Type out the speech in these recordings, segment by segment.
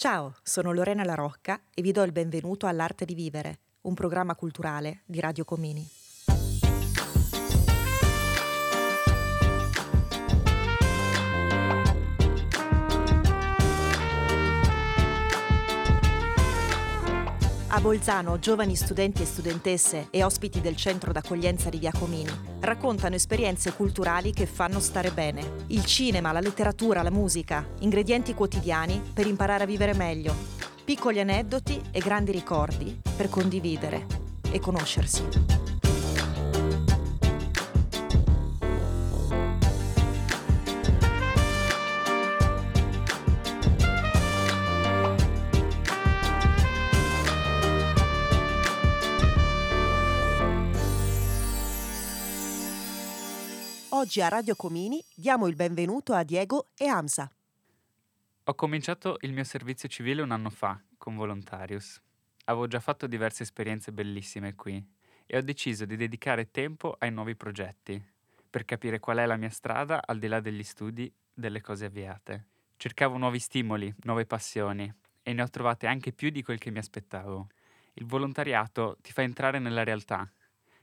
Ciao, sono Lorena La Rocca e vi do il benvenuto all'Arte di Vivere, un programma culturale di Radio Comini. A Bolzano, giovani studenti e studentesse e ospiti del centro d'accoglienza di Via Comini raccontano esperienze culturali che fanno stare bene. Il cinema, la letteratura, la musica, ingredienti quotidiani per imparare a vivere meglio. Piccoli aneddoti e grandi ricordi per condividere e conoscersi. Oggi a Radio Comini diamo il benvenuto a Diego e Amsa. Ho cominciato il mio servizio civile un anno fa con Volontarius. Avevo già fatto diverse esperienze bellissime qui e ho deciso di dedicare tempo ai nuovi progetti per capire qual è la mia strada al di là degli studi delle cose avviate. Cercavo nuovi stimoli, nuove passioni e ne ho trovate anche più di quel che mi aspettavo. Il volontariato ti fa entrare nella realtà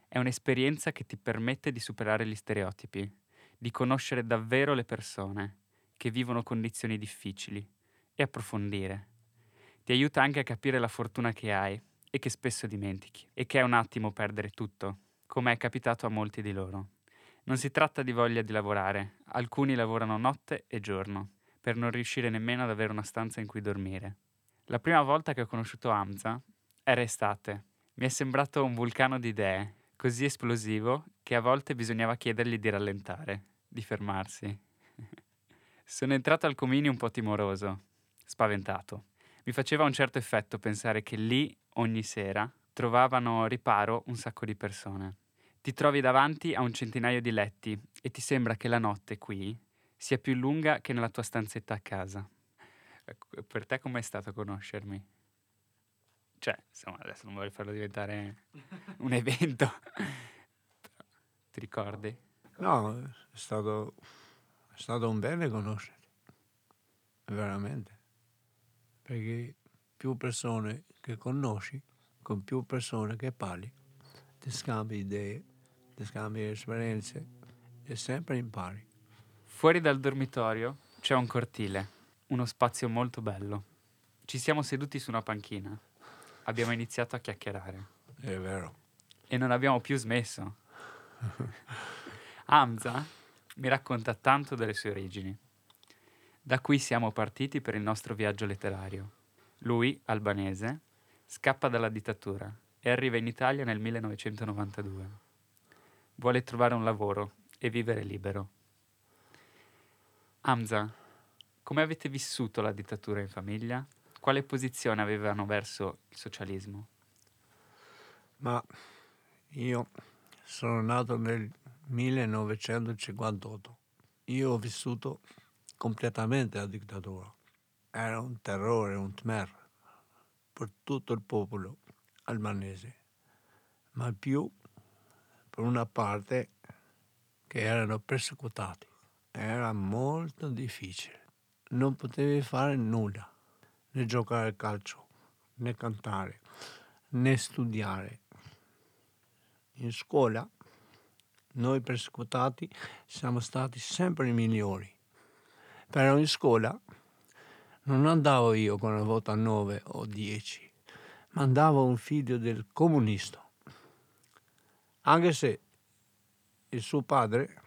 è un'esperienza che ti permette di superare gli stereotipi, di conoscere davvero le persone che vivono condizioni difficili e approfondire. Ti aiuta anche a capire la fortuna che hai e che spesso dimentichi, e che è un attimo perdere tutto, come è capitato a molti di loro. Non si tratta di voglia di lavorare, alcuni lavorano notte e giorno, per non riuscire nemmeno ad avere una stanza in cui dormire. La prima volta che ho conosciuto Hamza era estate. Mi è sembrato un vulcano di idee, così esplosivo che a volte bisognava chiedergli di rallentare, di fermarsi. Sono entrato al Comini un po' timoroso, spaventato. Mi faceva un certo effetto pensare che lì, ogni sera, trovavano riparo un sacco di persone. Ti trovi davanti a un centinaio di letti e ti sembra che la notte qui sia più lunga che nella tua stanzetta a casa. Ecco, per te com'è stato conoscermi? Cioè, insomma, adesso non voglio farlo diventare un evento. Ti ricordi? No, è stato, è stato un bene conoscerti, veramente. Perché più persone che conosci, con più persone che parli, ti scambi idee, ti scambi esperienze e sempre impari. Fuori dal dormitorio c'è un cortile, uno spazio molto bello. Ci siamo seduti su una panchina abbiamo iniziato a chiacchierare. È vero. E non abbiamo più smesso. Hamza mi racconta tanto delle sue origini. Da qui siamo partiti per il nostro viaggio letterario. Lui, albanese, scappa dalla dittatura e arriva in Italia nel 1992. Vuole trovare un lavoro e vivere libero. Hamza, come avete vissuto la dittatura in famiglia? Quale posizione avevano verso il socialismo? Ma io sono nato nel 1958. Io ho vissuto completamente la dittatura. Era un terrore, un tmer per tutto il popolo albanese, ma più per una parte che erano persecutati. Era molto difficile. Non potevi fare nulla né giocare a calcio, né cantare, né studiare. In scuola noi persecutati siamo stati sempre i migliori, però in scuola non andavo io con la vota 9 o 10, ma andavo un figlio del comunista, anche se il suo padre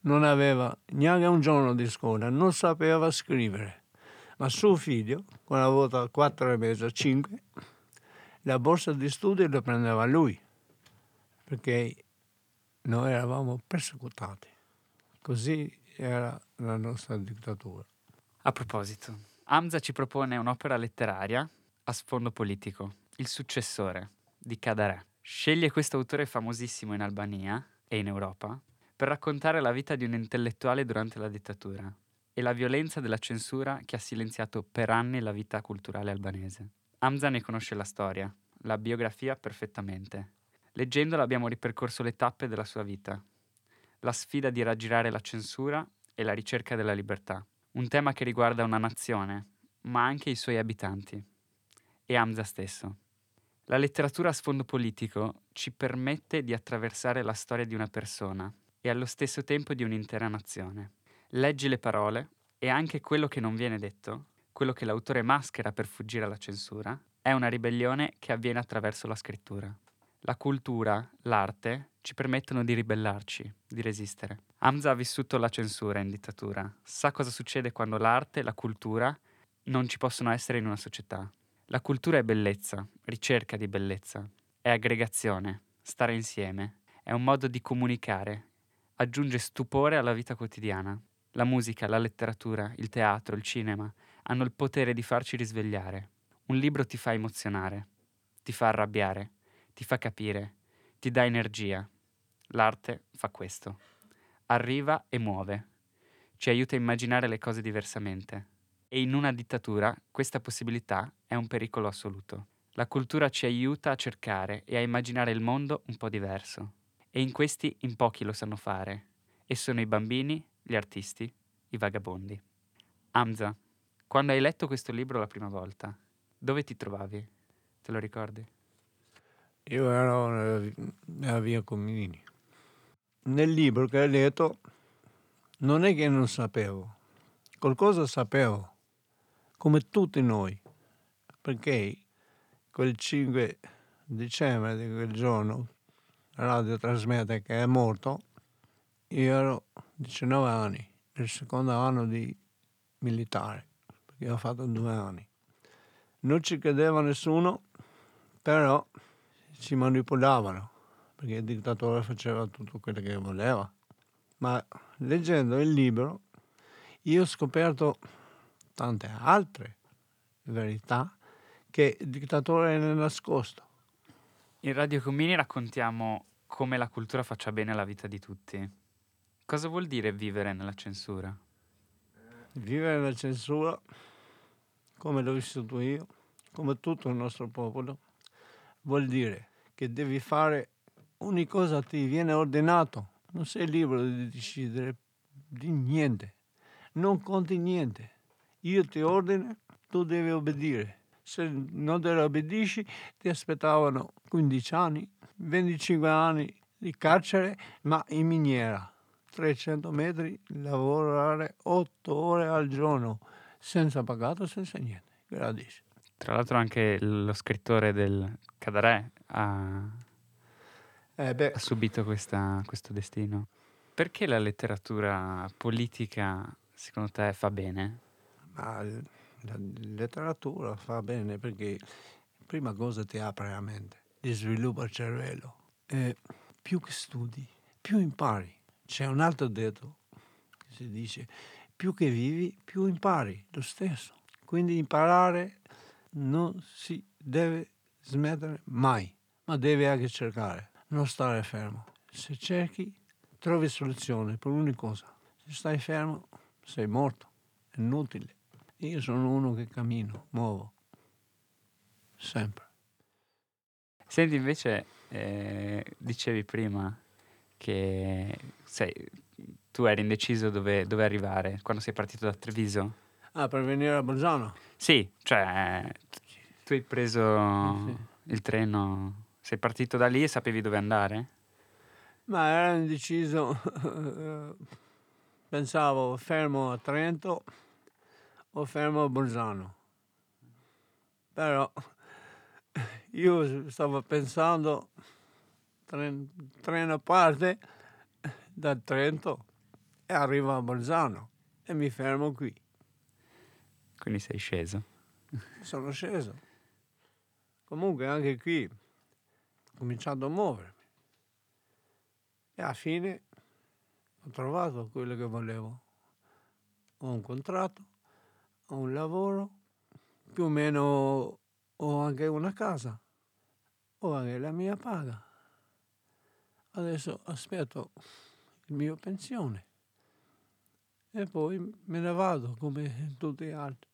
non aveva neanche un giorno di scuola, non sapeva scrivere ma suo figlio, la vota 4 e mezzo, 5, la borsa di studio la prendeva lui, perché noi eravamo persecutati. Così era la nostra dittatura. A proposito, Hamza ci propone un'opera letteraria a sfondo politico, Il successore di Kadare. Sceglie questo autore famosissimo in Albania e in Europa per raccontare la vita di un intellettuale durante la dittatura e la violenza della censura che ha silenziato per anni la vita culturale albanese. Hamza ne conosce la storia, la biografia perfettamente. Leggendola abbiamo ripercorso le tappe della sua vita, la sfida di raggirare la censura e la ricerca della libertà, un tema che riguarda una nazione, ma anche i suoi abitanti e Hamza stesso. La letteratura a sfondo politico ci permette di attraversare la storia di una persona e allo stesso tempo di un'intera nazione. Leggi le parole e anche quello che non viene detto, quello che l'autore maschera per fuggire alla censura, è una ribellione che avviene attraverso la scrittura. La cultura, l'arte, ci permettono di ribellarci, di resistere. Hamza ha vissuto la censura in dittatura, sa cosa succede quando l'arte, la cultura non ci possono essere in una società. La cultura è bellezza, ricerca di bellezza, è aggregazione, stare insieme, è un modo di comunicare, aggiunge stupore alla vita quotidiana. La musica, la letteratura, il teatro, il cinema hanno il potere di farci risvegliare. Un libro ti fa emozionare, ti fa arrabbiare, ti fa capire, ti dà energia. L'arte fa questo. Arriva e muove. Ci aiuta a immaginare le cose diversamente e in una dittatura questa possibilità è un pericolo assoluto. La cultura ci aiuta a cercare e a immaginare il mondo un po' diverso. E in questi in pochi lo sanno fare. E sono i bambini, gli artisti, i vagabondi. Hamza, quando hai letto questo libro la prima volta, dove ti trovavi? Te lo ricordi? Io ero nella, nella via Comini. Nel libro che hai letto non è che non sapevo, qualcosa sapevo come tutti noi, perché quel 5 dicembre di quel giorno la radio trasmette che è morto, io ero 19 anni, nel secondo anno di militare, perché ho fatto due anni. Non ci credeva nessuno, però ci manipolavano, perché il dittatore faceva tutto quello che voleva. Ma leggendo il libro, io ho scoperto tante altre verità che il dittatore è nascosto. In Radio Comini raccontiamo come la cultura faccia bene alla vita di tutti. Cosa vuol dire vivere nella censura? Vivere nella censura, come l'ho vissuto io, come tutto il nostro popolo, vuol dire che devi fare ogni cosa ti viene ordinato, non sei libero di decidere di niente, non conti niente io ti ordino, tu devi obbedire. Se non te obbedisci, ti aspettavano 15 anni, 25 anni di carcere, ma in miniera. 300 metri, lavorare 8 ore al giorno, senza pagato, senza niente. Gratis. Tra l'altro anche lo scrittore del Cadarè ha, eh ha subito questa, questo destino. Perché la letteratura politica, secondo te, fa bene? Ma la letteratura fa bene perché prima cosa ti apre la mente, ti sviluppa il cervello e più che studi, più impari. C'è un altro detto che si dice più che vivi, più impari lo stesso. Quindi imparare non si deve smettere mai, ma devi anche cercare, non stare fermo. Se cerchi, trovi soluzione per ogni cosa. Se stai fermo, sei morto, è inutile. Io sono uno che cammino, muovo, sempre. Senti, invece, eh, dicevi prima che sei, tu eri indeciso dove, dove, arrivare quando sei partito da Treviso. Ah, per venire a Bolzano? Sì, cioè tu hai preso sì. il treno, sei partito da lì e sapevi dove andare? Ma ero indeciso, pensavo fermo a Trento o fermo a Bolzano. Però io stavo pensando, tren, treno parte da Trento e arrivo a Bolzano e mi fermo qui. Quindi sei sceso? Sono sceso. Comunque anche qui ho cominciato a muovermi e alla fine ho trovato quello che volevo. Ho un contratto ho un lavoro, più o meno ho anche una casa, ho anche la mia paga. Adesso aspetto il mio pensione e poi me ne vado come tutti gli altri.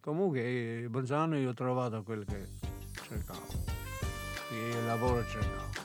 Comunque Bolzano io ho trovato quello che cercavo, il lavoro cercavo.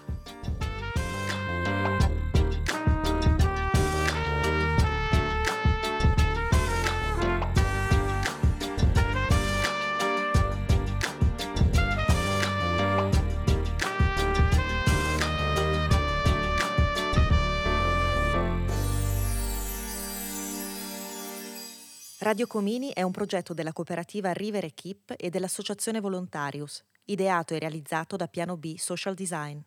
Radio Comini è un progetto della cooperativa River Equip e dell'associazione Volontarius, ideato e realizzato da Piano B Social Design.